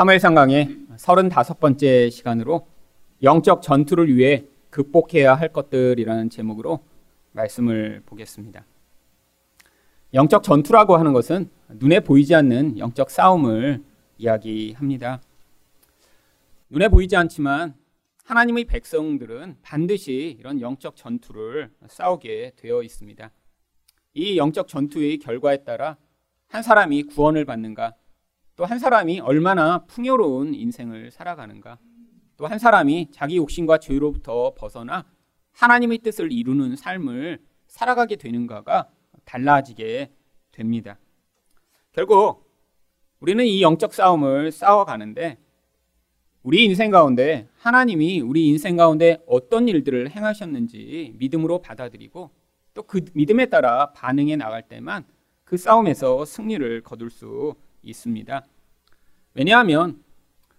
사무엘상 강의 35번째 시간으로 영적 전투를 위해 극복해야 할 것들이라는 제목으로 말씀을 보겠습니다. 영적 전투라고 하는 것은 눈에 보이지 않는 영적 싸움을 이야기합니다. 눈에 보이지 않지만 하나님의 백성들은 반드시 이런 영적 전투를 싸우게 되어 있습니다. 이 영적 전투의 결과에 따라 한 사람이 구원을 받는가, 또 한 사람이 얼마나 풍요로운 인생을 살아가는가, 또 한 사람이 자기 욕심과 죄로부터 벗어나 하나님의 뜻을 이루는 삶을 살아가게 되는가가 달라지게 됩니다. 결국 우리는 이 영적 싸움을 싸워가는데 우리 인생 가운데 하나님이 우리 인생 가운데 어떤 일들을 행하셨는지 믿음으로 받아들이고 또 그 믿음에 따라 반응해 나갈 때만 그 싸움에서 승리를 거둘 수 있습니다. 왜냐하면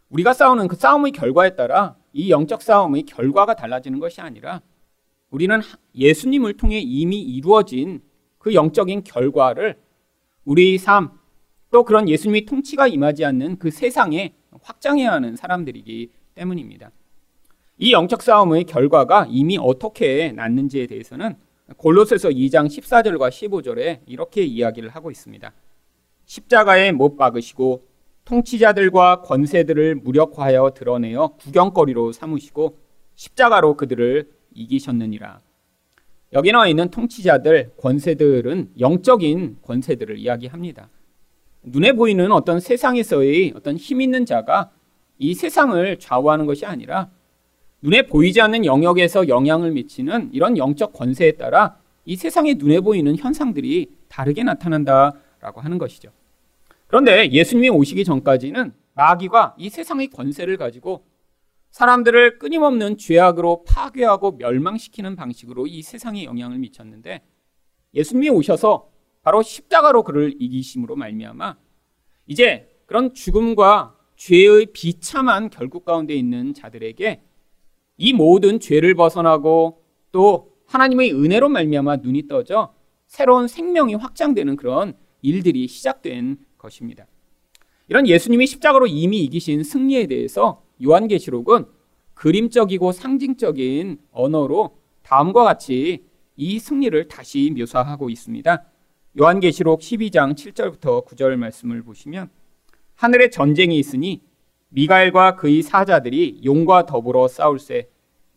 우리가 싸우는 그 싸움의 결과에 따라 이 영적 싸움의 결과가 달라지는 것이 아니라 우리는 예수님을 통해 이미 이루어진 그 영적인 결과를 우리 삶, 또 그런 예수님의 통치가 임하지 않는 그 세상에 확장해야 하는 사람들이기 때문입니다. 이 영적 싸움의 결과가 이미 어떻게 났는지에 대해서는 골로새서 2장 14절과 15절에 이렇게 이야기를 하고 있습니다. 십자가에 못 박으시고 통치자들과 권세들을 무력화하여 드러내어 구경거리로 삼으시고 십자가로 그들을 이기셨느니라. 여기 나와 있는 통치자들, 권세들은 영적인 권세들을 이야기합니다. 눈에 보이는 어떤 세상에서의 어떤 힘 있는 자가 이 세상을 좌우하는 것이 아니라 눈에 보이지 않는 영역에서 영향을 미치는 이런 영적 권세에 따라 이 세상에 눈에 보이는 현상들이 다르게 나타난다라고 하는 것이죠. 그런데 예수님이 오시기 전까지는 마귀가 이 세상의 권세를 가지고 사람들을 끊임없는 죄악으로 파괴하고 멸망시키는 방식으로 이 세상에 영향을 미쳤는데 예수님이 오셔서 바로 십자가로 그를 이기심으로 말미암아 이제 그런 죽음과 죄의 비참한 결국 가운데 있는 자들에게 이 모든 죄를 벗어나고 또 하나님의 은혜로 말미암아 눈이 떠져 새로운 생명이 확장되는 그런 일들이 시작된 것입니다. 이런 예수님이 십자가로 이미 이기신 승리에 대해서 요한계시록은 그림적이고 상징적인 언어로 다음과 같이 이 승리를 다시 묘사하고 있습니다. 요한계시록 12장 7절부터 9절 말씀을 보시면 하늘에 전쟁이 있으니 미가엘과 그의 사자들이 용과 더불어 싸울세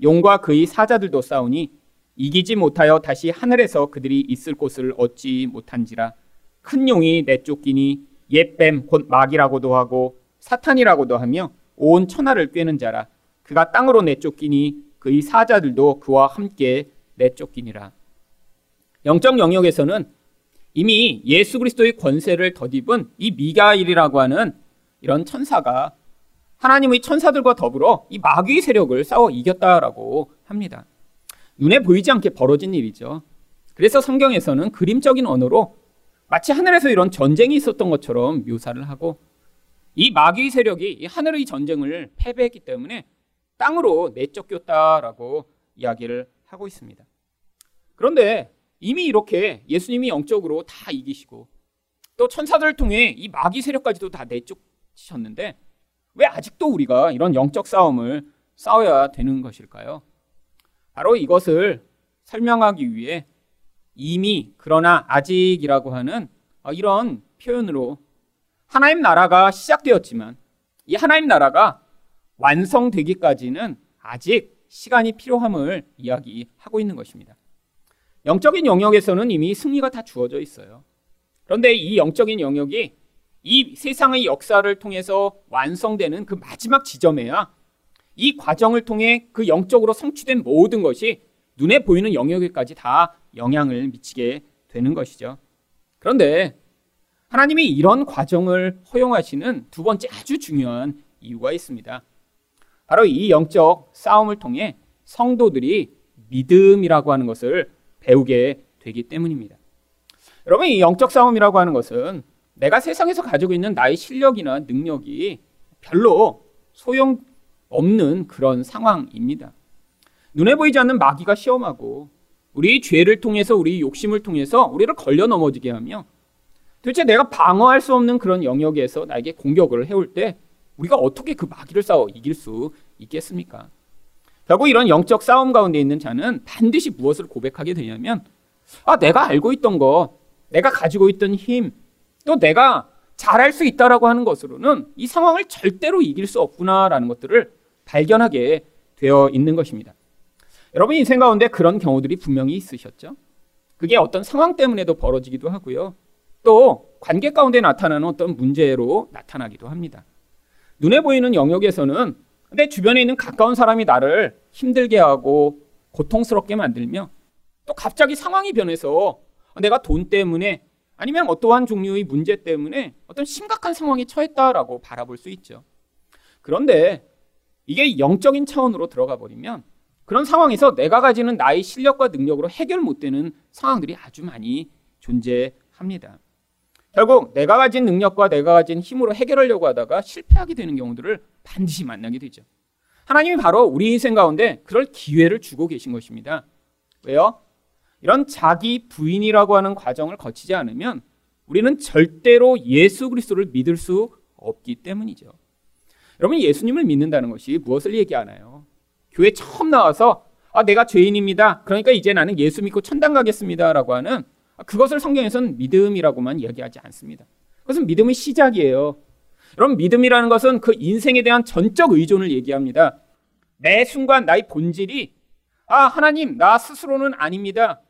용과 그의 사자들도 싸우니 이기지 못하여 다시 하늘에서 그들이 있을 곳을 얻지 못한지라 큰 용이 내쫓기니 옛뱀 곧 마귀라고도 하고 사탄이라고도 하며 온 천하를 꿰는 자라 그가 땅으로 내쫓기니 그의 사자들도 그와 함께 내쫓기니라 영적 영역에서는 이미 예수 그리스도의 권세를 덧입은 이 미가일이라고 하는 이런 천사가 하나님의 천사들과 더불어 이 마귀의 세력을 싸워 이겼다라고 합니다. 눈에 보이지 않게 벌어진 일이죠. 그래서 성경에서는 그림적인 언어로 마치 하늘에서 이런 전쟁이 있었던 것처럼 묘사를 하고 이 마귀의 세력이 이 하늘의 전쟁을 패배했기 때문에 땅으로 내쫓겼다라고 이야기를 하고 있습니다. 그런데 이미 이렇게 예수님이 영적으로 다 이기시고 또 천사들을 통해 이 마귀 세력까지도 다 내쫓으셨는데 왜 아직도 우리가 이런 영적 싸움을 싸워야 되는 것일까요? 바로 이것을 설명하기 위해 이미 그러나 아직이라고 하는 이런 표현으로 하나님 나라가 시작되었지만 이 하나님 나라가 완성되기까지는 아직 시간이 필요함을 이야기하고 있는 것입니다. 영적인 영역에서는 이미 승리가 다 주어져 있어요. 그런데 이 영적인 영역이 이 세상의 역사를 통해서 완성되는 그 마지막 지점에야 이 과정을 통해 그 영적으로 성취된 모든 것이 눈에 보이는 영역에까지 다 영향을 미치게 되는 것이죠. 그런데 하나님이 이런 과정을 허용하시는 두 번째 아주 중요한 이유가 있습니다. 바로 이 영적 싸움을 통해 성도들이 믿음이라고 하는 것을 배우게 되기 때문입니다. 여러분, 이 영적 싸움이라고 하는 것은 내가 세상에서 가지고 있는 나의 실력이나 능력이 별로 소용 없는 그런 상황입니다. 눈에 보이지 않는 마귀가 시험하고 우리 죄를 통해서 우리 욕심을 통해서 우리를 걸려 넘어지게 하며 도대체 내가 방어할 수 없는 그런 영역에서 나에게 공격을 해올 때 우리가 어떻게 그 마귀를 싸워 이길 수 있겠습니까? 결국 이런 영적 싸움 가운데 있는 자는 반드시 무엇을 고백하게 되냐면, 아, 내가 알고 있던 것, 내가 가지고 있던 힘, 또 내가 잘할 수 있다라고 하는 것으로는 이 상황을 절대로 이길 수 없구나라는 것들을 발견하게 되어 있는 것입니다. 여러분 인생 가운데 그런 경우들이 분명히 있으셨죠? 그게 어떤 상황 때문에도 벌어지기도 하고요. 또 관계 가운데 나타나는 어떤 문제로 나타나기도 합니다. 눈에 보이는 영역에서는 내 주변에 있는 가까운 사람이 나를 힘들게 하고 고통스럽게 만들며 또 갑자기 상황이 변해서 내가 돈 때문에 아니면 어떠한 종류의 문제 때문에 어떤 심각한 상황에 처했다라고 바라볼 수 있죠. 그런데 이게 영적인 차원으로 들어가 버리면 그런 상황에서 내가 가지는 나의 실력과 능력으로 해결 못 되는 상황들이 아주 많이 존재합니다. 결국 내가 가진 능력과 내가 가진 힘으로 해결하려고 하다가 실패하게 되는 경우들을 반드시 만나게 되죠. 하나님이 바로 우리 인생 가운데 그럴 기회를 주고 계신 것입니다. 왜요? 이런 자기 부인이라고 하는 과정을 거치지 않으면 우리는 절대로 예수 그리스도를 믿을 수 없기 때문이죠. 여러분 예수님을 믿는다는 것이 무엇을 얘기하나요? 교회 처음 나와서 아 내가 죄인입니다. 그러니까 이제 나는 예수 믿고 천당 가겠습니다라고 하는 그것을 성경에서는 믿음이라고만 이야기하지 않습니다. 그것은 믿음의 시작이에요. 여러분 믿음이라는 것은 그 인생에 대한 전적 의존을 얘기합니다. 매 순간 나의 본질이 아 하나님 나 스스로는 아닙니다.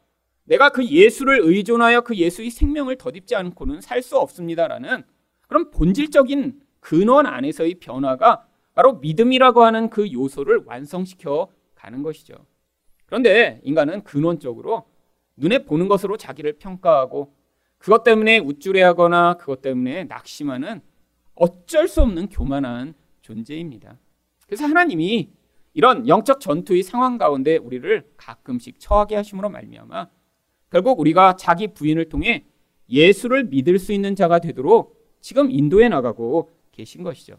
내가 그 예수를 의존하여 그 예수의 생명을 덧입지 않고는 살 수 없습니다라는 그런 본질적인 근원 안에서의 변화가 바로 믿음이라고 하는 그 요소를 완성시켜 가는 것이죠. 그런데 인간은 근원적으로 눈에 보는 것으로 자기를 평가하고 그것 때문에 우쭐해하거나 그것 때문에 낙심하는 어쩔 수 없는 교만한 존재입니다. 그래서 하나님이 이런 영적 전투의 상황 가운데 우리를 가끔씩 처하게 하심으로 말미암아 결국 우리가 자기 부인을 통해 예수를 믿을 수 있는 자가 되도록 지금 인도해 나가고 계신 것이죠.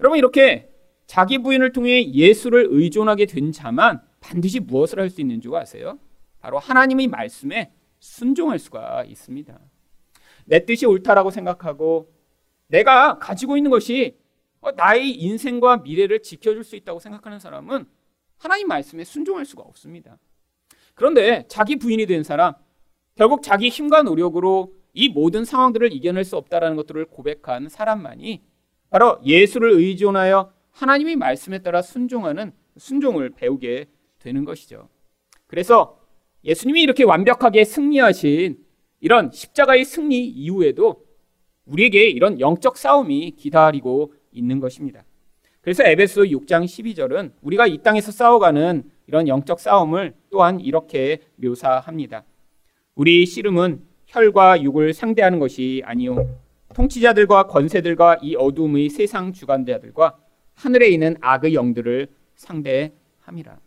여러분 이렇게 자기 부인을 통해 예수를 의존하게 된 자만 반드시 무엇을 할 수 있는 줄 아세요? 바로 하나님의 말씀에 순종할 수가 있습니다. 내 뜻이 옳다라고 생각하고 내가 가지고 있는 것이 나의 인생과 미래를 지켜줄 수 있다고 생각하는 사람은 하나님 말씀에 순종할 수가 없습니다. 그런데 자기 부인이 된 사람, 결국 자기 힘과 노력으로 이 모든 상황들을 이겨낼 수 없다라는 것들을 고백한 사람만이 바로 예수를 의존하여 하나님의 말씀에 따라 순종하는 순종을 배우게 되는 것이죠. 그래서 예수님이 이렇게 완벽하게 승리하신 이런 십자가의 승리 이후에도 우리에게 이런 영적 싸움이 기다리고 있는 것입니다. 그래서 에베소 6장 12절은 우리가 이 땅에서 싸워가는 이런 영적 싸움을 또한 이렇게 묘사합니다. 우리 씨름은 혈과 육을 상대하는 것이 아니요 통치자들과 권세들과 이 어둠의 세상 주관자들과 하늘에 있는 악의 영들을 상대함이라.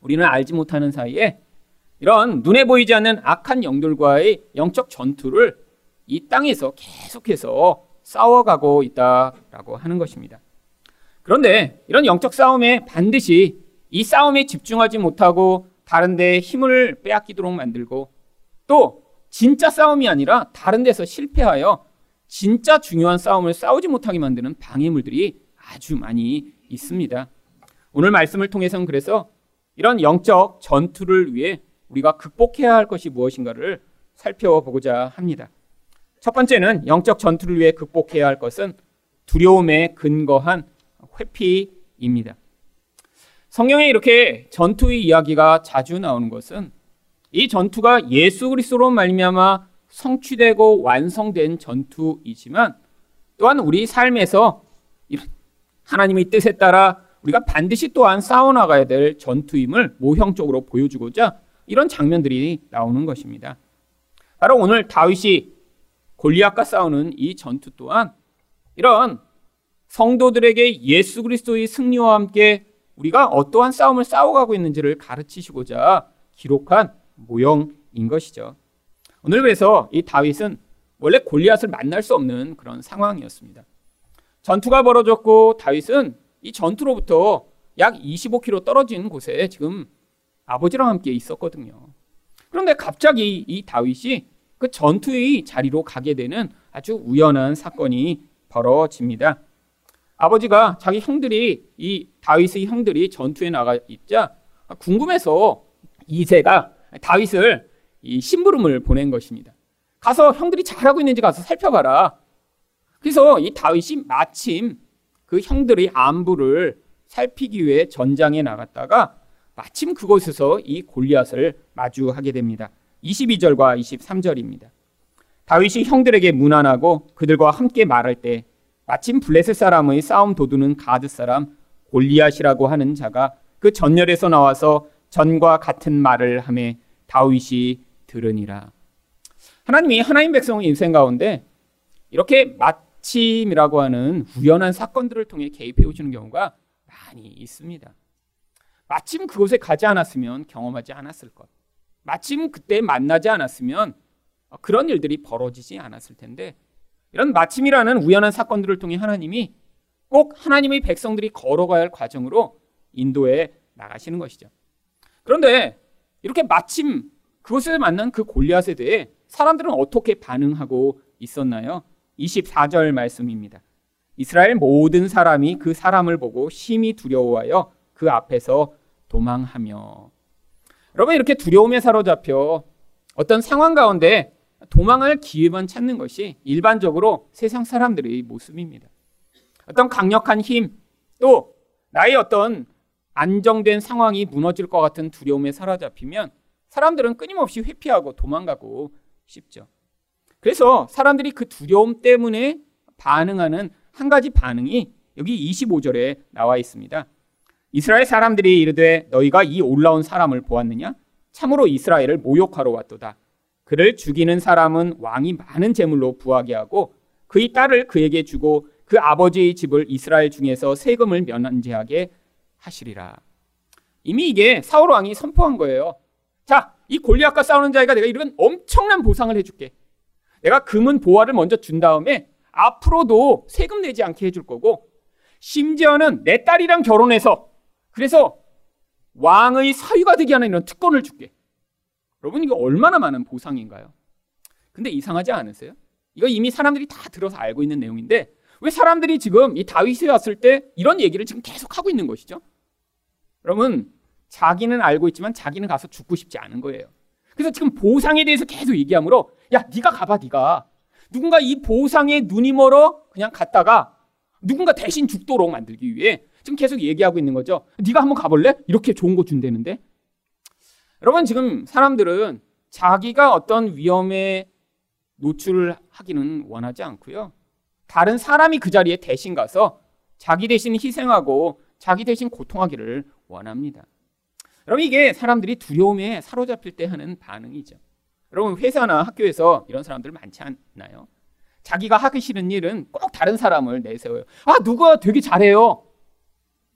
우리는 알지 못하는 사이에 이런 눈에 보이지 않는 악한 영들과의 영적 전투를 이 땅에서 계속해서 싸워가고 있다라고 하는 것입니다. 그런데 이런 영적 싸움에 반드시 이 싸움에 집중하지 못하고 다른 데 힘을 빼앗기도록 만들고 또 진짜 싸움이 아니라 다른 데서 실패하여 진짜 중요한 싸움을 싸우지 못하게 만드는 방해물들이 아주 많이 있습니다. 오늘 말씀을 통해서는 그래서 이런 영적 전투를 위해 우리가 극복해야 할 것이 무엇인가를 살펴보고자 합니다. 첫 번째는 영적 전투를 위해 극복해야 할 것은 두려움에 근거한 회피입니다. 성경에 이렇게 전투의 이야기가 자주 나오는 것은 이 전투가 예수 그리스도로 말미암아 성취되고 완성된 전투이지만 또한 우리 삶에서 하나님의 뜻에 따라 우리가 반드시 또한 싸워나가야 될 전투임을 모형적으로 보여주고자 이런 장면들이 나오는 것입니다. 바로 오늘 다윗이 골리앗과 싸우는 이 전투 또한 이런 성도들에게 예수 그리스도의 승리와 함께 우리가 어떠한 싸움을 싸워가고 있는지를 가르치시고자 기록한 모형인 것이죠. 오늘 그래서 이 다윗은 원래 골리앗을 만날 수 없는 그런 상황이었습니다. 전투가 벌어졌고 다윗은 이 전투로부터 약 25km 떨어진 곳에 지금 아버지랑 함께 있었거든요. 그런데 갑자기 이 다윗이 그 전투의 자리로 가게 되는 아주 우연한 사건이 벌어집니다. 아버지가 자기 형들이 이 다윗의 형들이 전투에 나가 있자 궁금해서 이세가 다윗을 이 심부름을 보낸 것입니다. 가서 형들이 잘하고 있는지 가서 살펴봐라. 그래서 이 다윗이 마침 그 형들의 안부를 살피기 위해 전장에 나갔다가 마침 그곳에서 이 골리앗을 마주하게 됩니다. 22절과 23절입니다. 다윗이 형들에게 문안하고 그들과 함께 말할 때 마침 블레셋 사람의 싸움 도두는 가드 사람 골리앗이라고 하는 자가 그 전열에서 나와서 전과 같은 말을 함에 다윗이 들으니라. 하나님이 하나님 백성의 인생 가운데 이렇게 마침이라고 하는 우연한 사건들을 통해 개입해 오시는 경우가 많이 있습니다. 마침 그곳에 가지 않았으면 경험하지 않았을 것. 마침 그때 만나지 않았으면 그런 일들이 벌어지지 않았을 텐데 이런 마침이라는 우연한 사건들을 통해 하나님이 꼭 하나님의 백성들이 걸어가야 할 과정으로 인도해 나가시는 것이죠. 그런데 이렇게 마침 그곳에 만난 그 골리앗에 대해 사람들은 어떻게 반응하고 있었나요? 24절 말씀입니다. 이스라엘 모든 사람이 그 사람을 보고 심히 두려워하여 그 앞에서 도망하며. 여러분, 이렇게 두려움에 사로잡혀 어떤 상황 가운데 도망할 기회만 찾는 것이 일반적으로 세상 사람들의 모습입니다. 어떤 강력한 힘, 또 나의 어떤 안정된 상황이 무너질 것 같은 두려움에 사로잡히면 사람들은 끊임없이 회피하고 도망가고 싶죠. 그래서 사람들이 그 두려움 때문에 반응하는 한 가지 반응이 여기 25절에 나와 있습니다. 이스라엘 사람들이 이르되 너희가 이 올라온 사람을 보았느냐? 참으로 이스라엘을 모욕하러 왔도다. 그를 죽이는 사람은 왕이 많은 재물로 부하게 하고 그의 딸을 그에게 주고 그 아버지의 집을 이스라엘 중에서 세금을 면제하게 하시리라. 이미 이게 사울 왕이 선포한 거예요. 자, 이 골리앗과 싸우는 자에게 내가 이런 엄청난 보상을 해줄게. 내가 금은 보화를 먼저 준 다음에 앞으로도 세금 내지 않게 해줄 거고 심지어는 내 딸이랑 결혼해서 그래서 왕의 사위가 되게 하는 이런 특권을 줄게. 여러분 이거 얼마나 많은 보상인가요? 근데 이상하지 않으세요? 이거 이미 사람들이 다 들어서 알고 있는 내용인데 왜 사람들이 지금 이 다윗이 왔을 때 이런 얘기를 지금 계속 하고 있는 것이죠? 여러분 자기는 알고 있지만 자기는 가서 죽고 싶지 않은 거예요. 그래서 지금 보상에 대해서 계속 얘기하므로 야 네가 가봐 네가 누군가 이 보상에 눈이 멀어 그냥 갔다가 누군가 대신 죽도록 만들기 위해 지금 계속 얘기하고 있는 거죠. 네가 한번 가볼래? 이렇게 좋은 거 준다는데 여러분 지금 사람들은 자기가 어떤 위험에 노출을 하기는 원하지 않고요. 다른 사람이 그 자리에 대신 가서 자기 대신 희생하고 자기 대신 고통하기를 원합니다. 여러분 이게 사람들이 두려움에 사로잡힐 때 하는 반응이죠. 여러분 회사나 학교에서 이런 사람들 많지 않나요? 자기가 하기 싫은 일은 꼭 다른 사람을 내세워요. 아 누가 되게 잘해요.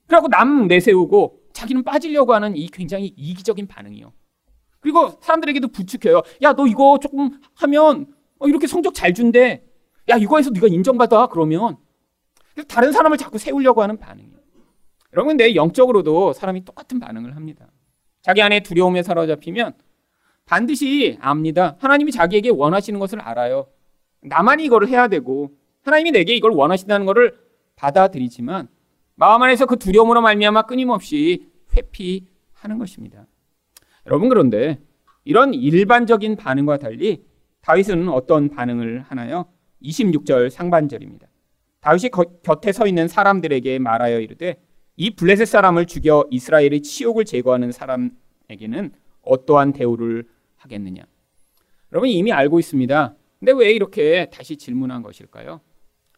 그리고 남 내세우고 자기는 빠지려고 하는 이 굉장히 이기적인 반응이요. 그리고 사람들에게도 부추겨요. 야, 너 이거 조금 하면 어, 이렇게 성적 잘 준대. 야, 이거에서 네가 인정받아. 그러면 다른 사람을 자꾸 세우려고 하는 반응이에요. 여러분, 내 영적으로도 사람이 똑같은 반응을 합니다. 자기 안에 두려움에 사로잡히면 반드시 압니다. 하나님이 자기에게 원하시는 것을 알아요. 나만이 이거를 해야 되고 하나님이 내게 이걸 원하신다는 것을 받아들이지만 마음 안에서 그 두려움으로 말미암아 끊임없이 회피하는 것입니다. 여러분 그런데 이런 일반적인 반응과 달리 다윗은 어떤 반응을 하나요? 26절 상반절입니다. 다윗이 곁에 서 있는 사람들에게 말하여 이르되 이 블레셋 사람을 죽여 이스라엘의 치욕을 제거하는 사람에게는 어떠한 대우를 하겠느냐? 여러분 이미 알고 있습니다. 근데 왜 이렇게 다시 질문한 것일까요?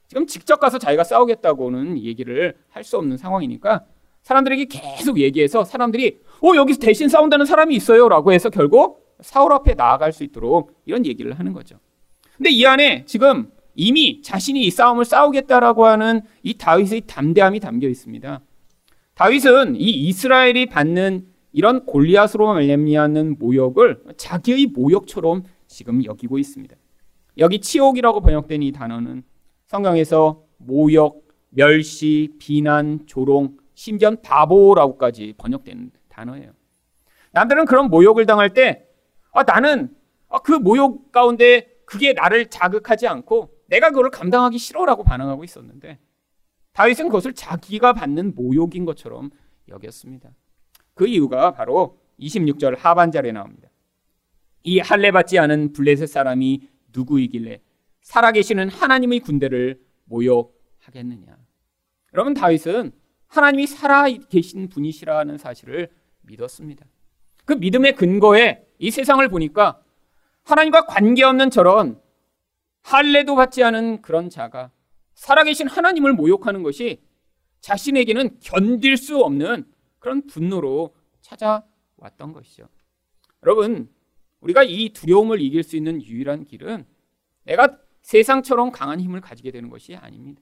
지금 직접 가서 자기가 싸우겠다고는 얘기를 할 수 없는 상황이니까 사람들에게 계속 얘기해서 사람들이 어 여기서 대신 싸운다는 사람이 있어요라고 해서 결국 사울 앞에 나아갈 수 있도록 이런 얘기를 하는 거죠. 근데 이 안에 지금 이미 자신이 이 싸움을 싸우겠다라고 하는 이 다윗의 담대함이 담겨 있습니다. 다윗은 이 이스라엘이 받는 이런 골리앗으로 말미암는 모욕을 자기의 모욕처럼 지금 여기고 있습니다. 여기 치욕이라고 번역된 이 단어는 성경에서 모욕, 멸시, 비난, 조롱, 심지어 바보라고까지 번역된 단어예요. 남들은 그런 모욕을 당할 때 아, 나는 아, 그 모욕 가운데 그게 나를 자극하지 않고 내가 그걸 감당하기 싫어라고 반응하고 있었는데 다윗은 그것을 자기가 받는 모욕인 것처럼 여겼습니다. 그 이유가 바로 26절 하반절에 나옵니다. 이 할례 받지 않은 블레셋 사람이 누구이길래 살아계시는 하나님의 군대를 모욕하겠느냐. 여러분 다윗은 하나님이 살아계신 분이시라는 사실을 믿었습니다. 그 믿음의 근거에 이 세상을 보니까 하나님과 관계없는 저런 할례도 받지 않은 그런 자가 살아계신 하나님을 모욕하는 것이 자신에게는 견딜 수 없는 그런 분노로 찾아왔던 것이죠. 여러분, 우리가 이 두려움을 이길 수 있는 유일한 길은 내가 세상처럼 강한 힘을 가지게 되는 것이 아닙니다.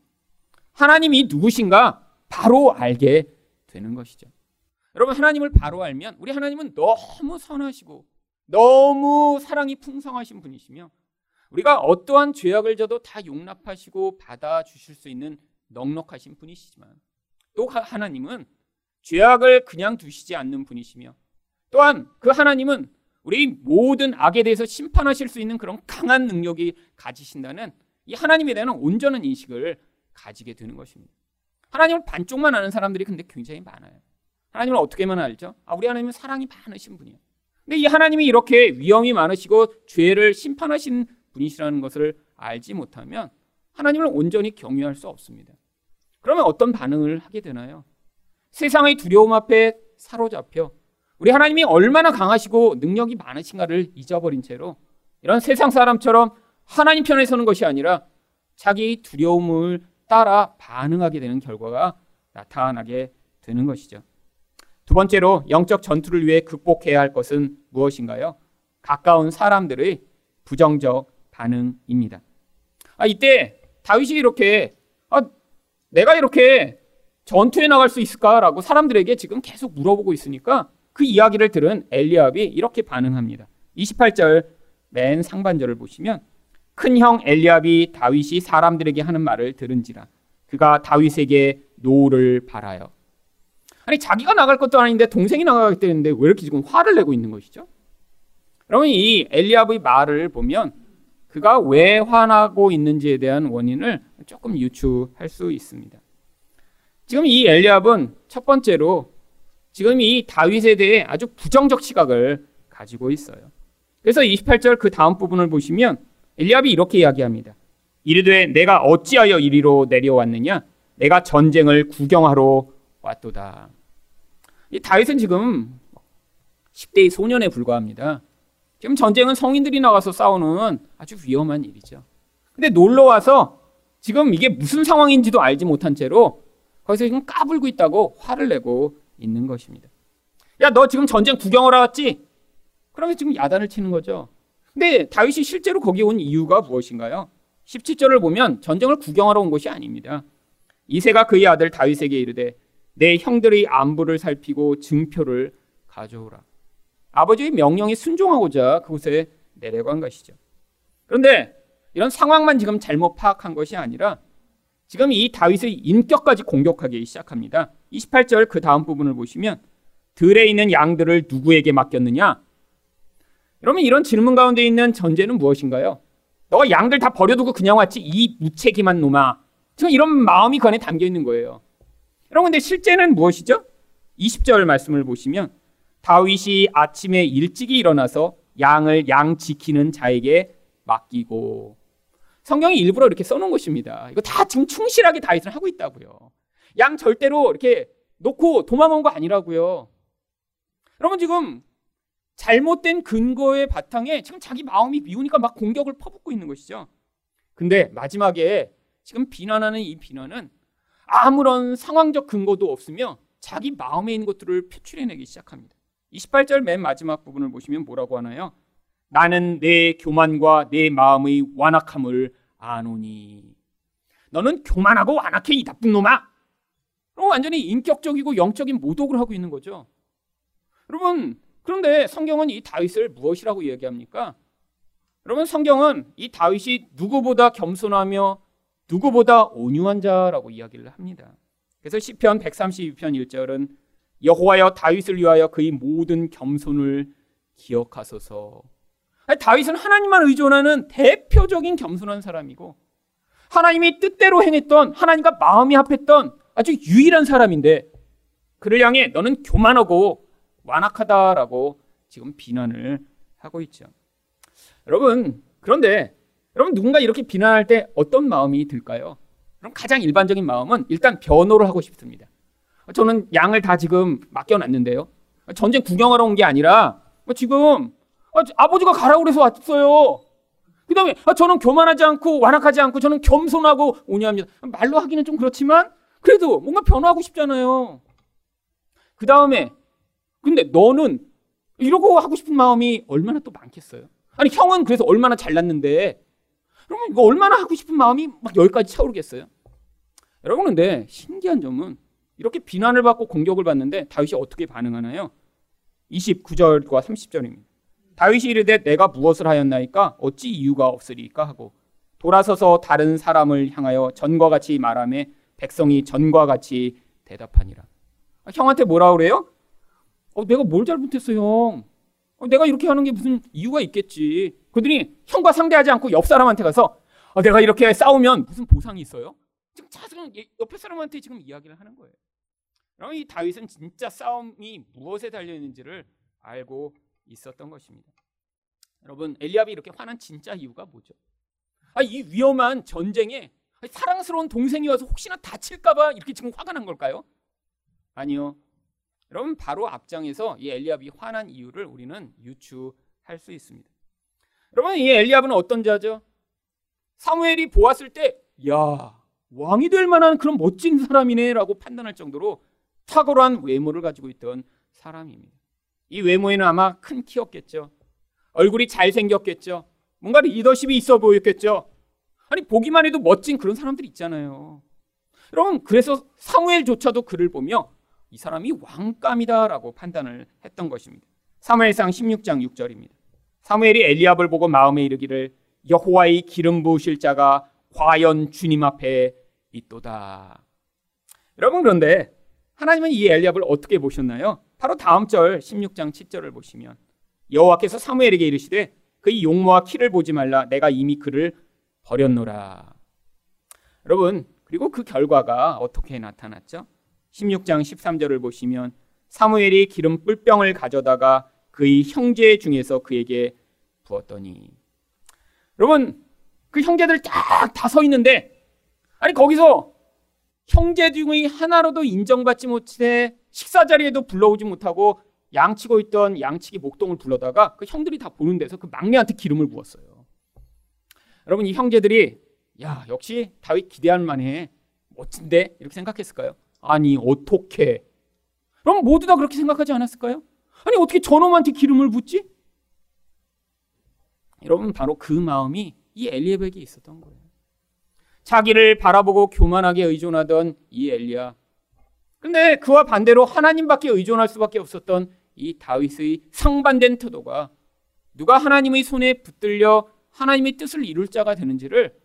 하나님이 누구신가 바로 알게 되는 것이죠. 여러분, 하나님을 바로 알면 우리 하나님은 너무 선하시고 너무 사랑이 풍성하신 분이시며 우리가 어떠한 죄악을 져도 다 용납하시고 받아주실 수 있는 넉넉하신 분이시지만 또 하나님은 죄악을 그냥 두시지 않는 분이시며 또한 그 하나님은 우리 모든 악에 대해서 심판하실 수 있는 그런 강한 능력이 가지신다는 이 하나님에 대한 온전한 인식을 가지게 되는 것입니다. 하나님을 반쪽만 아는 사람들이 근데 굉장히 많아요. 하나님을 어떻게만 알죠? 아, 우리 하나님은 사랑이 많으신 분이에요. 근데 이 하나님이 이렇게 위험이 많으시고 죄를 심판하신 분이시라는 것을 알지 못하면 하나님을 온전히 경유할 수 없습니다. 그러면 어떤 반응을 하게 되나요? 세상의 두려움 앞에 사로잡혀 우리 하나님이 얼마나 강하시고 능력이 많으신가를 잊어버린 채로 이런 세상 사람처럼 하나님 편에 서는 것이 아니라 자기 두려움을 따라 반응하게 되는 결과가 나타나게 되는 것이죠. 두 번째로 영적 전투를 위해 극복해야 할 것은 무엇인가요? 가까운 사람들의 부정적 반응입니다. 아, 이때 다윗이 이렇게 아, 내가 이렇게 전투에 나갈 수 있을까라고 사람들에게 지금 계속 물어보고 있으니까 그 이야기를 들은 엘리압이 이렇게 반응합니다. 28절 맨 상반절을 보시면 큰 형 엘리압이 다윗이 사람들에게 하는 말을 들은지라 그가 다윗에게 노를 바라요. 아니 자기가 나갈 것도 아닌데 동생이 나가겠다는데 왜 이렇게 지금 화를 내고 있는 것이죠? 여러분 이 엘리압의 말을 보면 그가 왜 화나고 있는지에 대한 원인을 조금 유추할 수 있습니다. 지금 이 엘리압은 첫 번째로 지금 이 다윗에 대해 아주 부정적 시각을 가지고 있어요. 그래서 28절 그 다음 부분을 보시면 엘리압이 이렇게 이야기합니다. 이르되 내가 어찌하여 이리로 내려왔느냐? 내가 전쟁을 구경하러 왔도다. 이 다윗은 지금 10대의 소년에 불과합니다. 지금 전쟁은 성인들이 나가서 싸우는 아주 위험한 일이죠. 근데 놀러 와서 지금 이게 무슨 상황인지도 알지 못한 채로 거기서 지금 까불고 있다고 화를 내고 있는 것입니다. 야, 너 지금 전쟁 구경하러 왔지? 그러면 지금 야단을 치는 거죠. 근데 다윗이 실제로 거기 온 이유가 무엇인가요? 17절을 보면 전쟁을 구경하러 온 것이 아닙니다. 이세가 그의 아들 다윗에게 이르되 내 형들의 안부를 살피고 증표를 가져오라. 아버지의 명령에 순종하고자 그곳에 내려간 것이죠. 그런데 이런 상황만 지금 잘못 파악한 것이 아니라 지금 이 다윗의 인격까지 공격하기 시작합니다. 28절 그 다음 부분을 보시면 들에 있는 양들을 누구에게 맡겼느냐? 그러면 이런 질문 가운데 있는 전제는 무엇인가요? 너가 양들 다 버려두고 그냥 왔지 이 무책임한 놈아. 지금 이런 마음이 그 안에 담겨 있는 거예요. 여러분 근데 실제는 무엇이죠? 20절 말씀을 보시면 다윗이 아침에 일찍이 일어나서 양을 양 지키는 자에게 맡기고 성경이 일부러 이렇게 써놓은 것입니다. 이거 다 지금 충실하게 다윗은 하고 있다고요. 양 절대로 이렇게 놓고 도망온 거 아니라고요. 여러분 지금 잘못된 근거의 바탕에 지금 자기 마음이 미우니까 막 공격을 퍼붓고 있는 것이죠. 근데 마지막에 지금 비난하는 이 비난은 아무런 상황적 근거도 없으며 자기 마음에 있는 것들을 표출해내기 시작합니다. 28절 맨 마지막 부분을 보시면 뭐라고 하나요? 나는 내 교만과 내 마음의 완악함을 아노니. 너는 교만하고 완악해 이 나쁜 놈아. 완전히 인격적이고 영적인 모독을 하고 있는 거죠. 여러분, 그런데 성경은 이 다윗을 무엇이라고 이야기합니까? 여러분, 성경은 이 다윗이 누구보다 겸손하며 누구보다 온유한 자라고 이야기를 합니다. 그래서 시편 132편 1절은 여호와여 다윗을 위하여 그의 모든 겸손을 기억하소서. 다윗은 하나님만 의존하는 대표적인 겸손한 사람이고 하나님이 뜻대로 행했던 하나님과 마음이 합했던 아주 유일한 사람인데 그를 향해 너는 교만하고 완악하다라고 지금 비난을 하고 있죠. 여러분, 그런데 여러분 누군가 이렇게 비난할 때 어떤 마음이 들까요? 그럼 가장 일반적인 마음은 일단 변호를 하고 싶습니다. 저는 양을 다 지금 맡겨놨는데요. 전쟁 구경하러 온 게 아니라 지금 아버지가 가라고 그래서 왔어요. 그 다음에 저는 교만하지 않고 완악하지 않고 저는 겸손하고 온유합니다. 말로 하기는 좀 그렇지만 그래도 뭔가 변화하고 싶잖아요. 그 다음에 근데 너는 이러고 하고 싶은 마음이 얼마나 또 많겠어요? 아니 형은 그래서 얼마나 잘났는데 그러면 이거 얼마나 하고 싶은 마음이 막 여기까지 차오르겠어요? 여러분 근데 신기한 점은 이렇게 비난을 받고 공격을 받는데 다윗이 어떻게 반응하나요? 29절과 30절입니다. 다윗이 이르되 내가 무엇을 하였나이까 어찌 이유가 없으리까 하고 돌아서서 다른 사람을 향하여 전과 같이 말하며 백성이 전과 같이 대답하니라. 아, 형한테 뭐라 그래요? 어, 내가 뭘 잘못했어, 형? 어, 내가 이렇게 하는 게 무슨 이유가 있겠지. 그들이 형과 상대하지 않고 옆 사람한테 가서 어, 내가 이렇게 싸우면 무슨 보상이 있어요? 지금 자승 옆에 사람한테 지금 이야기를 하는 거예요. 그럼 이 다윗은 진짜 싸움이 무엇에 달려 있는지를 알고 있었던 것입니다. 여러분 엘리압이 이렇게 화난 진짜 이유가 뭐죠? 아, 이 위험한 전쟁에 사랑스러운 동생이 와서 혹시나 다칠까봐 이렇게 지금 화가 난 걸까요? 아니요. 여러분 바로 앞장에서 이 엘리압이 화난 이유를 우리는 유추할 수 있습니다. 여러분 이 엘리압은 어떤 자죠? 사무엘이 보았을 때, 야 왕이 될 만한 그런 멋진 사람이네라고 판단할 정도로 탁월한 외모를 가지고 있던 사람입니다. 이 외모에는 아마 큰 키였겠죠. 얼굴이 잘생겼겠죠. 뭔가 리더십이 있어 보였겠죠. 아니 보기만 해도 멋진 그런 사람들 있잖아요. 여러분 그래서 사무엘조차도 그를 보며 이 사람이 왕감이다라고 판단을 했던 것입니다. 사무엘상 16장 6절입니다. 사무엘이 엘리압을 보고 마음에 이르기를 여호와의 기름 부으실 자가 과연 주님 앞에 있도다. 여러분 그런데 하나님은 이 엘리압을 어떻게 보셨나요? 바로 다음 절 16장 7절을 보시면 여호와께서 사무엘에게 이르시되 그의 용모와 키를 보지 말라 내가 이미 그를 버렸노라. 여러분 그리고 그 결과가 어떻게 나타났죠? 16장 13절을 보시면 사무엘이 기름 뿔병을 가져다가 그의 형제 중에서 그에게 부었더니 여러분 그 형제들 쫙 다 서 있는데 아니 거기서 형제 중의 하나로도 인정받지 못해 식사 자리에도 불러오지 못하고 양치고 있던 양치기 목동을 불러다가 그 형들이 다 보는 데서 그 막내한테 기름을 부었어요. 여러분 이 형제들이 야 역시 다윗 기대할 만해 멋진데 이렇게 생각했을까요? 아니 어떻게? 그럼 모두 다 그렇게 생각하지 않았을까요? 아니 어떻게 저놈한테 기름을 붓지? 여러분 바로 그 마음이 이 엘리압에게 있었던 거예요. 자기를 바라보고 교만하게 의존하던 이 엘리야. 근데 그와 반대로 하나님밖에 의존할 수밖에 없었던 이 다윗의 상반된 태도가 누가 하나님의 손에 붙들려 하나님의 뜻을 이룰 자가 되는지를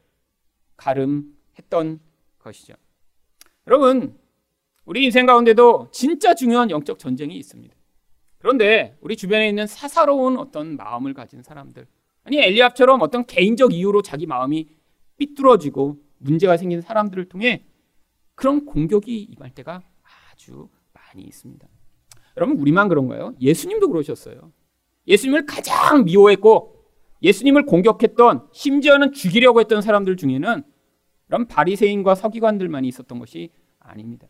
가름했던 것이죠. 여러분, 우리 인생 가운데도 진짜 중요한 영적 전쟁이 있습니다. 그런데 우리 주변에 있는 사사로운 어떤 마음을 가진 사람들, 아니 엘리압처럼 어떤 개인적 이유로 자기 마음이 삐뚤어지고 문제가 생긴 사람들을 통해 그런 공격이 임할 때가 아주 많이 있습니다. 여러분 우리만 그런가요? 예수님도 그러셨어요. 예수님을 가장 미워했고 예수님을 공격했던 심지어는 죽이려고 했던 사람들 중에는 그런 바리새인과 서기관들만 있었던 것이 아닙니다.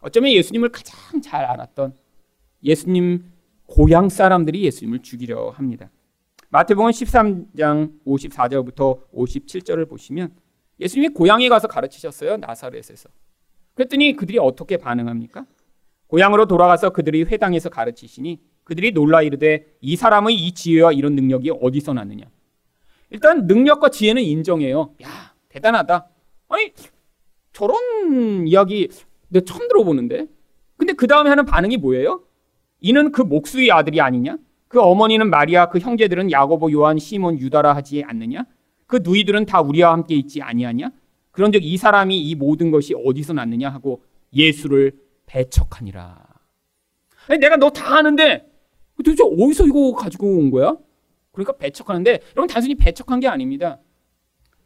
어쩌면 예수님을 가장 잘 알았던 예수님 고향 사람들이 예수님을 죽이려 합니다. 마태복음 13장 54절부터 57절을 보시면 예수님이 고향에 가서 가르치셨어요. 나사렛에서. 그랬더니 그들이 어떻게 반응합니까? 고향으로 돌아가서 그들이 회당에서 가르치시니 그들이 놀라 이르되 이 사람의 이 지혜와 이런 능력이 어디서 났느냐? 일단 능력과 지혜는 인정해요. 야, 대단하다. 아니, 저런 이야기 내가 처음 들어보는데? 근데 그 다음에 하는 반응이 뭐예요? 이는 그 목수의 아들이 아니냐? 그 어머니는 마리아, 그 형제들은 야고보, 요한, 시몬, 유다라 하지 않느냐? 그 누이들은 다 우리와 함께 있지 아니하냐? 그런즉 이 사람이 이 모든 것이 어디서 났느냐 하고 예수를 배척하니라. 아니, 내가 너 다 아는데 도대체 어디서 이거 가지고 온 거야? 그러니까 배척하는데 여러분 단순히 배척한 게 아닙니다.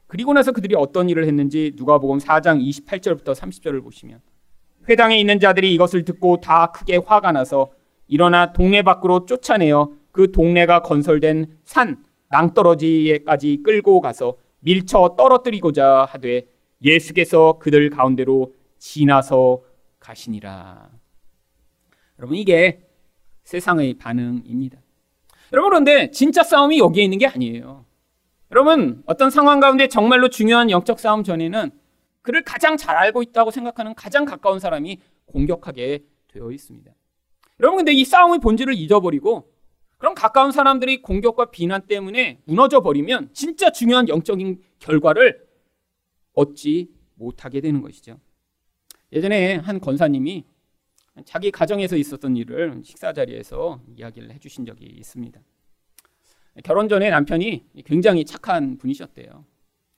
그리고 나서 그들이 어떤 일을 했는지 누가복음 4장 28절부터 30절을 보시면 회당에 있는 자들이 이것을 듣고 다 크게 화가 나서 일어나 동네 밖으로 쫓아내어 그 동네가 건설된 산 낭떠러지에까지 끌고 가서 밀쳐 떨어뜨리고자 하되 예수께서 그들 가운데로 지나서 가시니라. 여러분 이게 세상의 반응입니다. 여러분 그런데 진짜 싸움이 여기에 있는 게 아니에요. 여러분 어떤 상황 가운데 정말로 중요한 영적 싸움 전에는 그를 가장 잘 알고 있다고 생각하는 가장 가까운 사람이 공격하게 되어 있습니다. 여러분 근데 이 싸움의 본질을 잊어버리고 그럼 가까운 사람들이 공격과 비난 때문에 무너져 버리면 진짜 중요한 영적인 결과를 얻지 못하게 되는 것이죠. 예전에 한 권사님이 자기 가정에서 있었던 일을 식사 자리에서 이야기를 해주신 적이 있습니다. 결혼 전에 남편이 굉장히 착한 분이셨대요.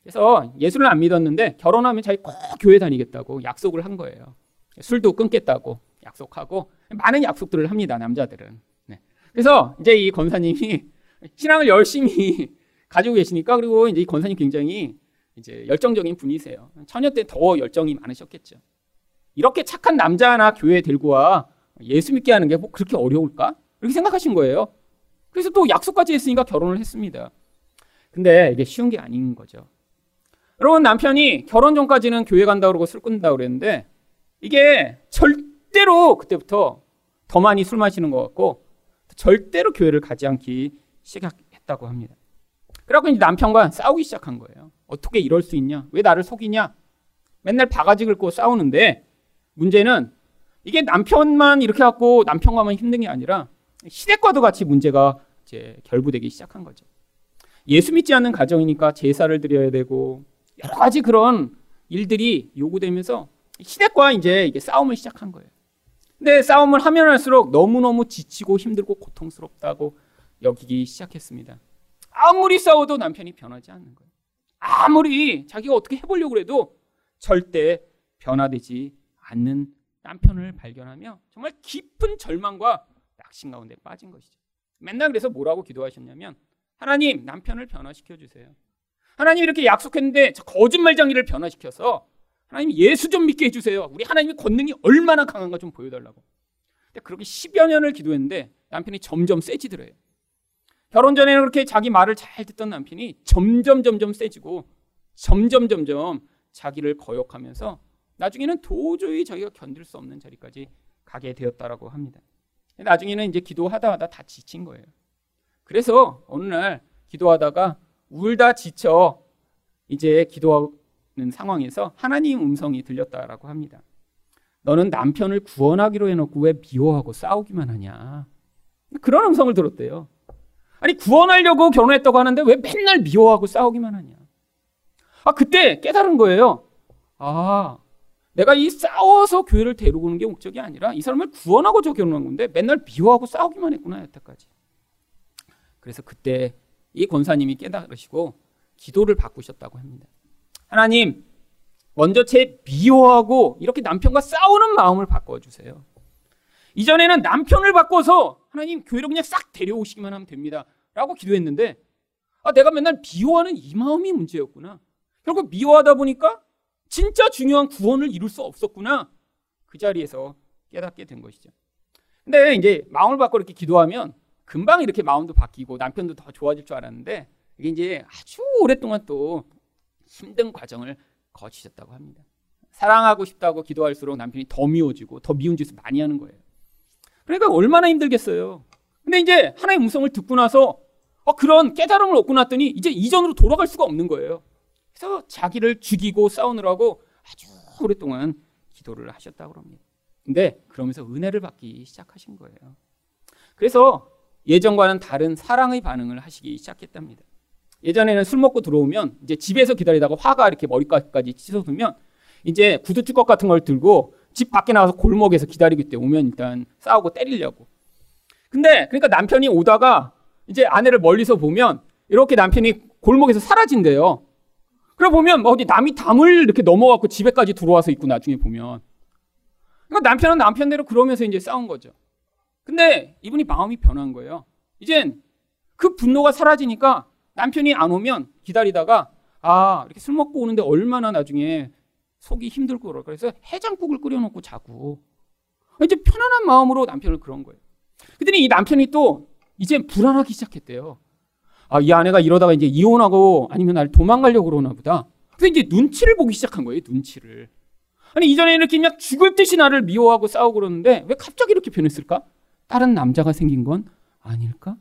그래서 예수를 안 믿었는데 결혼하면 자기 꼭 교회 다니겠다고 약속을 한 거예요. 술도 끊겠다고 약속하고 많은 약속들을 합니다. 남자들은. 네. 그래서 이제 이 권사님이 신앙을 열심히 가지고 계시니까 그리고 이제 이 권사님 굉장히 이제 열정적인 분이세요. 처녀 때 더 열정이 많으셨겠죠. 이렇게 착한 남자 하나 교회에 데리고 와 예수 믿게 하는 게 뭐 그렇게 어려울까? 이렇게 생각하신 거예요. 그래서 또 약속까지 했으니까 결혼을 했습니다. 근데 이게 쉬운 게 아닌 거죠. 여러분 남편이 결혼 전까지는 교회 간다 그러고 술 끊는다 그랬는데 이게 절대로 그때부터 더 많이 술 마시는 것 같고 절대로 교회를 가지 않기 시작했다고 합니다. 그래갖고 이제 남편과 싸우기 시작한 거예요. 어떻게 이럴 수 있냐? 왜 나를 속이냐? 맨날 바가지 긁고 싸우는데 문제는 이게 남편만 이렇게 갖고 남편과만 힘든 게 아니라 시댁과도 같이 문제가 이제 결부되기 시작한 거죠. 예수 믿지 않는 가정이니까 제사를 드려야 되고 여러 가지 그런 일들이 요구되면서 시댁과 이제 이게 싸움을 시작한 거예요. 근데 싸움을 하면 할수록 너무너무 지치고 힘들고 고통스럽다고 여기기 시작했습니다. 아무리 싸워도 남편이 변하지 않는 거예요. 아무리 자기가 어떻게 해보려고 해도 절대 변화되지 않는 남편을 발견하며 정말 깊은 절망과 낙심 가운데 빠진 것이죠. 맨날 그래서 뭐라고 기도하셨냐면 하나님 남편을 변화시켜 주세요. 하나님 이렇게 약속했는데 거짓말장이를 변화시켜서 하나님 예수 좀 믿게 해주세요. 우리 하나님의 권능이 얼마나 강한가 좀 보여달라고. 근데 그렇게 10여 년을 기도했는데 남편이 점점 세지더래요. 결혼 전에는 그렇게 자기 말을 잘 듣던 남편이 점점 점점 세지고 점점 점점 자기를 거역하면서 나중에는 도저히 자기가 견딜 수 없는 자리까지 가게 되었다라고 합니다. 나중에는 이제 기도하다 하다 다 지친 거예요. 그래서 어느 날 기도하다가 울다 지쳐 이제 기도하는 상황에서 하나님 음성이 들렸다라고 합니다. 너는 남편을 구원하기로 해놓고 왜 미워하고 싸우기만 하냐. 그런 음성을 들었대요. 아니, 구원하려고 결혼했다고 하는데 왜 맨날 미워하고 싸우기만 하냐. 아, 그때 깨달은 거예요. 아, 내가 이 싸워서 교회를 데리고 오는 게 목적이 아니라 이 사람을 구원하고 저 결혼한 건데 맨날 미워하고 싸우기만 했구나, 여태까지. 그래서 그때 이 권사님이 깨달으시고 기도를 바꾸셨다고 합니다. 하나님, 먼저 제 미워하고 이렇게 남편과 싸우는 마음을 바꿔주세요. 이전에는 남편을 바꿔서 하나님 교회로 그냥 싹 데려오시기만 하면 됩니다. 라고 기도했는데 아, 내가 맨날 미워하는 이 마음이 문제였구나. 결국 미워하다 보니까 진짜 중요한 구원을 이룰 수 없었구나. 그 자리에서 깨닫게 된 것이죠. 근데 이제 마음을 바꿔 이렇게 기도하면 금방 이렇게 마음도 바뀌고 남편도 더 좋아질 줄 알았는데 이게 이제 아주 오랫동안 또 힘든 과정을 거치셨다고 합니다. 사랑하고 싶다고 기도할수록 남편이 더 미워지고 더 미운 짓을 많이 하는 거예요. 그러니까 얼마나 힘들겠어요. 근데 이제 하나의 음성을 듣고 나서 어, 그런 깨달음을 얻고 났더니 이제 이전으로 돌아갈 수가 없는 거예요. 그래서 자기를 죽이고 싸우느라고 아주 오랫동안 기도를 하셨다고 합니다. 근데 그러면서 은혜를 받기 시작하신 거예요. 그래서 예전과는 다른 사랑의 반응을 하시기 시작했답니다. 예전에는 술 먹고 들어오면 이제 집에서 기다리다가 화가 이렇게 머리까지 찢어두면 이제 구두 쭈꺽 같은 걸 들고 집 밖에 나가서 골목에서 기다리고 있대. 오면 일단 싸우고 때리려고. 근데 그러니까 남편이 오다가 이제 아내를 멀리서 보면 이렇게 남편이 골목에서 사라진대요. 그래 보면 어디 남이 담을 이렇게 넘어갖고 집에까지 들어와서 있고 나중에 보면. 그러니까 남편은 남편대로 그러면서 이제 싸운 거죠. 근데 이분이 마음이 변한 거예요. 이젠 그 분노가 사라지니까 남편이 안 오면 기다리다가 아 이렇게 술 먹고 오는데 얼마나 나중에 속이 힘들고 그래서 해장국을 끓여놓고 자고 이제 편안한 마음으로 남편을 그런 거예요. 그랬더니 이 남편이 또 이제 불안하기 시작했대요. 아, 이 아내가 이러다가 이제 이혼하고 아니면 날 도망가려고 그러나 보다. 그래서 이제 눈치를 보기 시작한 거예요, 눈치를. 아니, 이전에 이렇게 그냥 죽을 듯이 나를 미워하고 싸우고 그러는데 왜 갑자기 이렇게 변했을까? 다른 남자가 생긴 건 아닐까?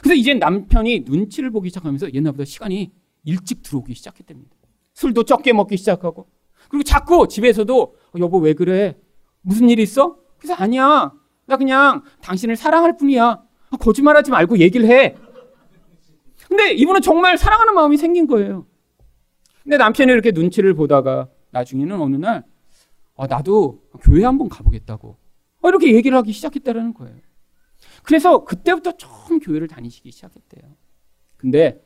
그래서 이제 남편이 눈치를 보기 시작하면서 옛날보다 시간이 일찍 들어오기 시작했답니다. 술도 적게 먹기 시작하고. 그리고 자꾸 집에서도 어, 여보 왜 그래? 무슨 일 있어? 그래서 아니야. 나 그냥 당신을 사랑할 뿐이야. 아, 거짓말하지 말고 얘기를 해. 근데 이분은 정말 사랑하는 마음이 생긴 거예요. 근데 남편이 이렇게 눈치를 보다가 나중에는 어느 날 아, 나도 교회 한번 가보겠다고 아, 이렇게 얘기를 하기 시작했다라는 거예요. 그래서 그때부터 처음 교회를 다니시기 시작했대요. 근데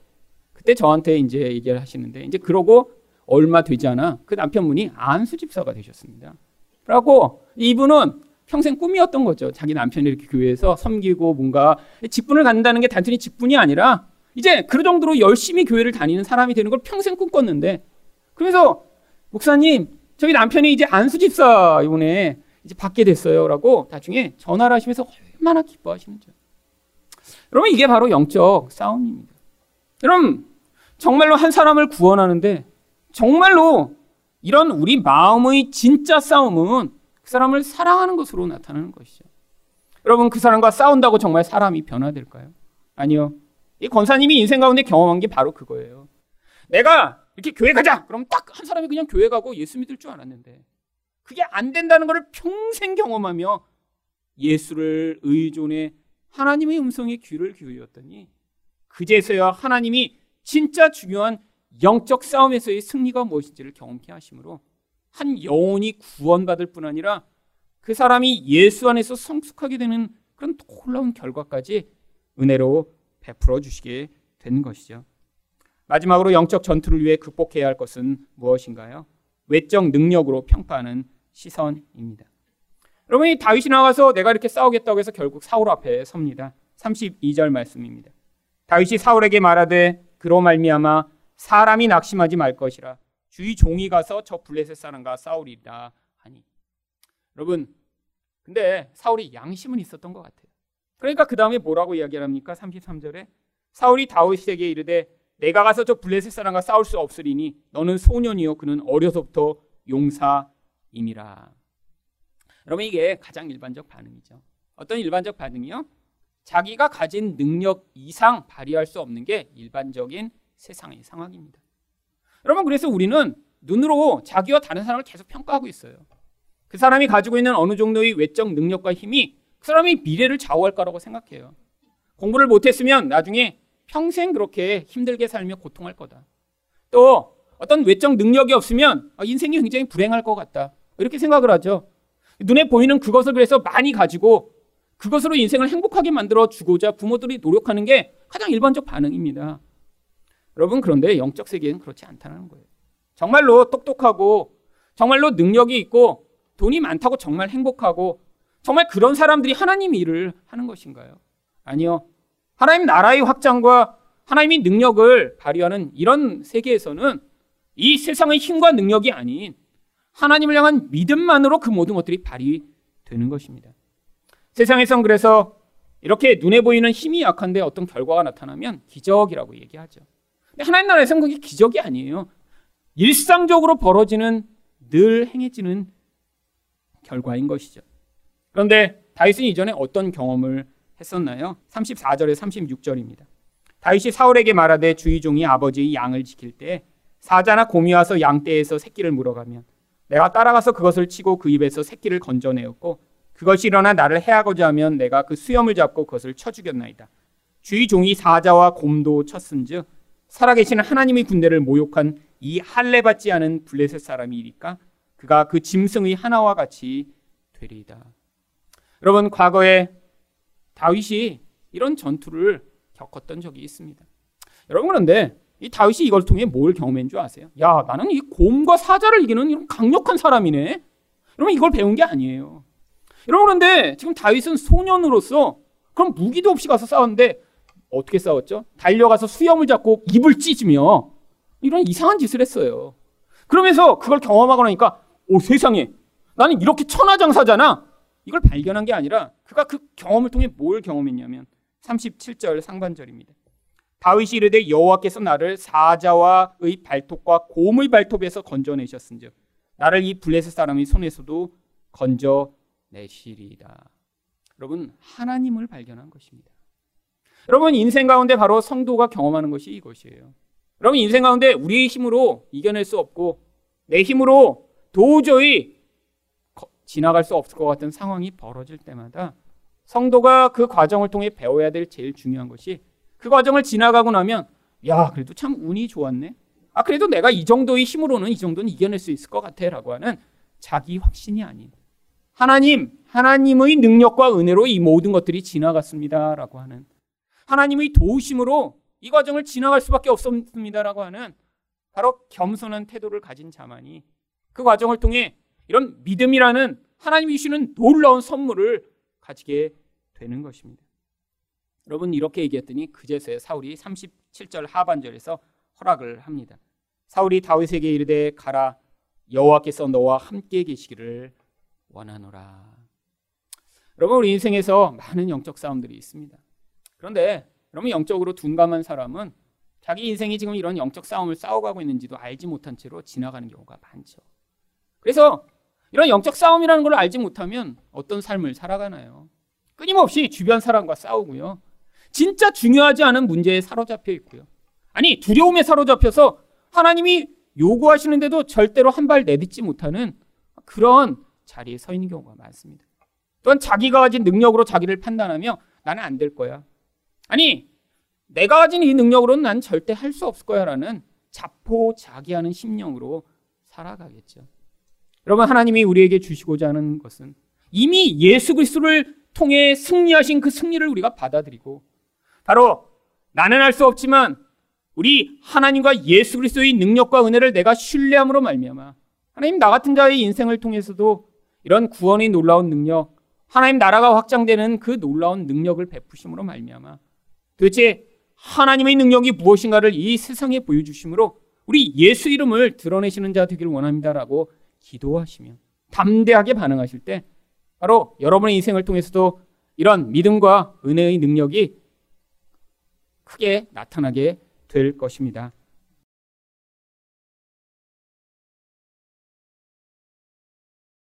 그때 저한테 이제 얘기를 하시는데 이제 그러고 얼마 되지 않아 그 남편분이 안수 집사가 되셨습니다. 그러고 이분은 평생 꿈이었던 거죠. 자기 남편이 이렇게 교회에서 섬기고 뭔가 직분을 갖는다는 게 단순히 직분이 아니라 이제 그 정도로 열심히 교회를 다니는 사람이 되는 걸 평생 꿈꿨는데 그래서 목사님 저희 남편이 이제 안수 집사 이번에 이제 받게 됐어요라고 나중에 전화를 하시면서 얼마나 기뻐하시는지 여러분 이게 바로 영적 싸움입니다. 여러분 정말로 한 사람을 구원하는데 정말로 이런 우리 마음의 진짜 싸움은 그 사람을 사랑하는 것으로 나타나는 것이죠. 여러분 그 사람과 싸운다고 정말 사람이 변화될까요? 아니요. 이 권사님이 인생 가운데 경험한 게 바로 그거예요. 내가 이렇게 교회 가자. 그럼 딱 한 사람이 그냥 교회 가고 예수 믿을 줄 알았는데 그게 안 된다는 것을 평생 경험하며 예수를 의존해 하나님의 음성에 귀를 기울였더니 그제서야 하나님이 진짜 중요한 영적 싸움에서의 승리가 무엇인지를 경험케 하심으로 한 영혼이 구원받을 뿐 아니라 그 사람이 예수 안에서 성숙하게 되는 그런 놀라운 결과까지 은혜로 베풀어 주시게 된 것이죠. 마지막으로 영적 전투를 위해 극복해야 할 것은 무엇인가요? 외적 능력으로 평가하는 시선입니다. 여러분 이 다윗이 나와서 내가 이렇게 싸우겠다고 해서 결국 사울 앞에 섭니다. 32절 말씀입니다. 다윗이 사울에게 말하되 그로 말미암아 사람이 낙심하지 말 것이라 주의 종이 가서 저 블레셋 사람과 싸우리라 하니 여러분 근데 사울이 양심은 있었던 것 같아요. 그러니까 그 다음에 뭐라고 이야기를 합니까? 33절에 사울이 다윗에게 이르되 내가 가서 저 블레셋 사람과 싸울 수 없으리니 너는 소년이요 그는 어려서부터 용사임이라. 여러분 이게 가장 일반적 반응이죠. 어떤 일반적 반응이요? 자기가 가진 능력 이상 발휘할 수 없는 게 일반적인 세상의 상황입니다. 여러분 그래서 우리는 눈으로 자기와 다른 사람을 계속 평가하고 있어요. 그 사람이 가지고 있는 어느 정도의 외적 능력과 힘이 그 사람이 미래를 좌우할 거라고 생각해요. 공부를 못했으면 나중에 평생 그렇게 힘들게 살며 고통할 거다. 또 어떤 외적 능력이 없으면 아, 인생이 굉장히 불행할 것 같다. 이렇게 생각을 하죠. 눈에 보이는 그것을 그래서 많이 가지고 그것으로 인생을 행복하게 만들어 주고자 부모들이 노력하는 게 가장 일반적 반응입니다. 여러분 그런데 영적 세계는 그렇지 않다는 거예요. 정말로 똑똑하고 정말로 능력이 있고 돈이 많다고 정말 행복하고 정말 그런 사람들이 하나님 일을 하는 것인가요? 아니요. 하나님 나라의 확장과 하나님의 능력을 발휘하는 이런 세계에서는 이 세상의 힘과 능력이 아닌 하나님을 향한 믿음만으로 그 모든 것들이 발휘되는 것입니다. 세상에선 그래서 이렇게 눈에 보이는 힘이 약한데 어떤 결과가 나타나면 기적이라고 얘기하죠. 근데 하나님 나라에서는 그게 기적이 아니에요. 일상적으로 벌어지는 늘 행해지는 결과인 것이죠. 그런데 다윗은 이전에 어떤 경험을 했었나요? 34절에 36절입니다. 다윗이 사울에게 말하되 주의 종이 아버지의 양을 지킬 때 사자나 곰이 와서 양떼에서 새끼를 물어가면 내가 따라가서 그것을 치고 그 입에서 새끼를 건져내었고 그것이 일어나 나를 해하고자 하면 내가 그 수염을 잡고 그것을 쳐 죽였나이다. 주의 종이 사자와 곰도 쳤은즉 살아계시는 하나님의 군대를 모욕한 이 할례 받지 않은 블레셋 사람이니까 그가 그 짐승의 하나와 같이 되리이다. 여러분 과거에 다윗이 이런 전투를 겪었던 적이 있습니다. 여러분 그런데 이 다윗이 이걸 통해 뭘 경험한 줄 아세요? 야 나는 이 곰과 사자를 이기는 이런 강력한 사람이네. 여러분 이걸 배운 게 아니에요. 여러분 그런데 지금 다윗은 소년으로서 그럼 무기도 없이 가서 싸웠는데 어떻게 싸웠죠? 달려가서 수염을 잡고 입을 찢으며 이런 이상한 짓을 했어요. 그러면서 그걸 경험하고 나니까 오 세상에 나는 이렇게 천하장사잖아. 이걸 발견한 게 아니라 그가 그 경험을 통해 뭘 경험했냐면 37절 상반절입니다. 다윗이 이르되 여호와께서 나를 사자와의 발톱과 곰의 발톱에서 건져내셨은즉 나를 이 블레셋 사람의 손에서도 건져내시리이다. 여러분 하나님을 발견한 것입니다. 여러분 인생 가운데 바로 성도가 경험하는 것이 이것이에요. 여러분 인생 가운데 우리의 힘으로 이겨낼 수 없고 내 힘으로 도저히 지나갈 수 없을 것 같은 상황이 벌어질 때마다 성도가 그 과정을 통해 배워야 될 제일 중요한 것이 그 과정을 지나가고 나면 야 그래도 참 운이 좋았네. 아 그래도 내가 이 정도의 힘으로는 이 정도는 이겨낼 수 있을 것 같아라고 하는 자기 확신이 아닌 하나님 하나님의 능력과 은혜로 이 모든 것들이 지나갔습니다라고 하는 하나님의 도우심으로 이 과정을 지나갈 수밖에 없습니다라고 하는 바로 겸손한 태도를 가진 자만이 그 과정을 통해 이런 믿음이라는 하나님이 주시는 놀라운 선물을 가지게 되는 것입니다. 여러분 이렇게 얘기했더니 그제서야 사울이 37절 하반절에서 허락을 합니다. 사울이 다윗에게 이르되 가라 여호와께서 너와 함께 계시기를 원하노라. 여러분 우리 인생에서 많은 영적 싸움들이 있습니다. 그런데 여러분 영적으로 둔감한 사람은 자기 인생이 지금 이런 영적 싸움을 싸워가고 있는지도 알지 못한 채로 지나가는 경우가 많죠. 그래서 이런 영적 싸움이라는 걸 알지 못하면 어떤 삶을 살아가나요? 끊임없이 주변 사람과 싸우고요. 진짜 중요하지 않은 문제에 사로잡혀 있고요. 아니, 두려움에 사로잡혀서 하나님이 요구하시는데도 절대로 한 발 내딛지 못하는 그런 자리에 서 있는 경우가 많습니다. 또한 자기가 가진 능력으로 자기를 판단하며 나는 안 될 거야. 아니, 내가 가진 이 능력으로는 난 절대 할 수 없을 거야 라는 자포자기하는 심령으로 살아가겠죠. 여러분 하나님이 우리에게 주시고자 하는 것은 이미 예수 그리스도를 통해 승리하신 그 승리를 우리가 받아들이고 바로 나는 할수 없지만 우리 하나님과 예수 그리스도의 능력과 은혜를 내가 신뢰함으로 말미암아 하나님 나 같은 자의 인생을 통해서도 이런 구원의 놀라운 능력 하나님 나라가 확장되는 그 놀라운 능력을 베푸심으로 말미암아 도대체 하나님의 능력이 무엇인가를 이 세상에 보여주심으로 우리 예수 이름을 드러내시는 자 되기를 원합니다라고 기도하시며 담대하게 반응하실 때 바로 여러분의 인생을 통해서도 이런 믿음과 은혜의 능력이 크게 나타나게 될 것입니다.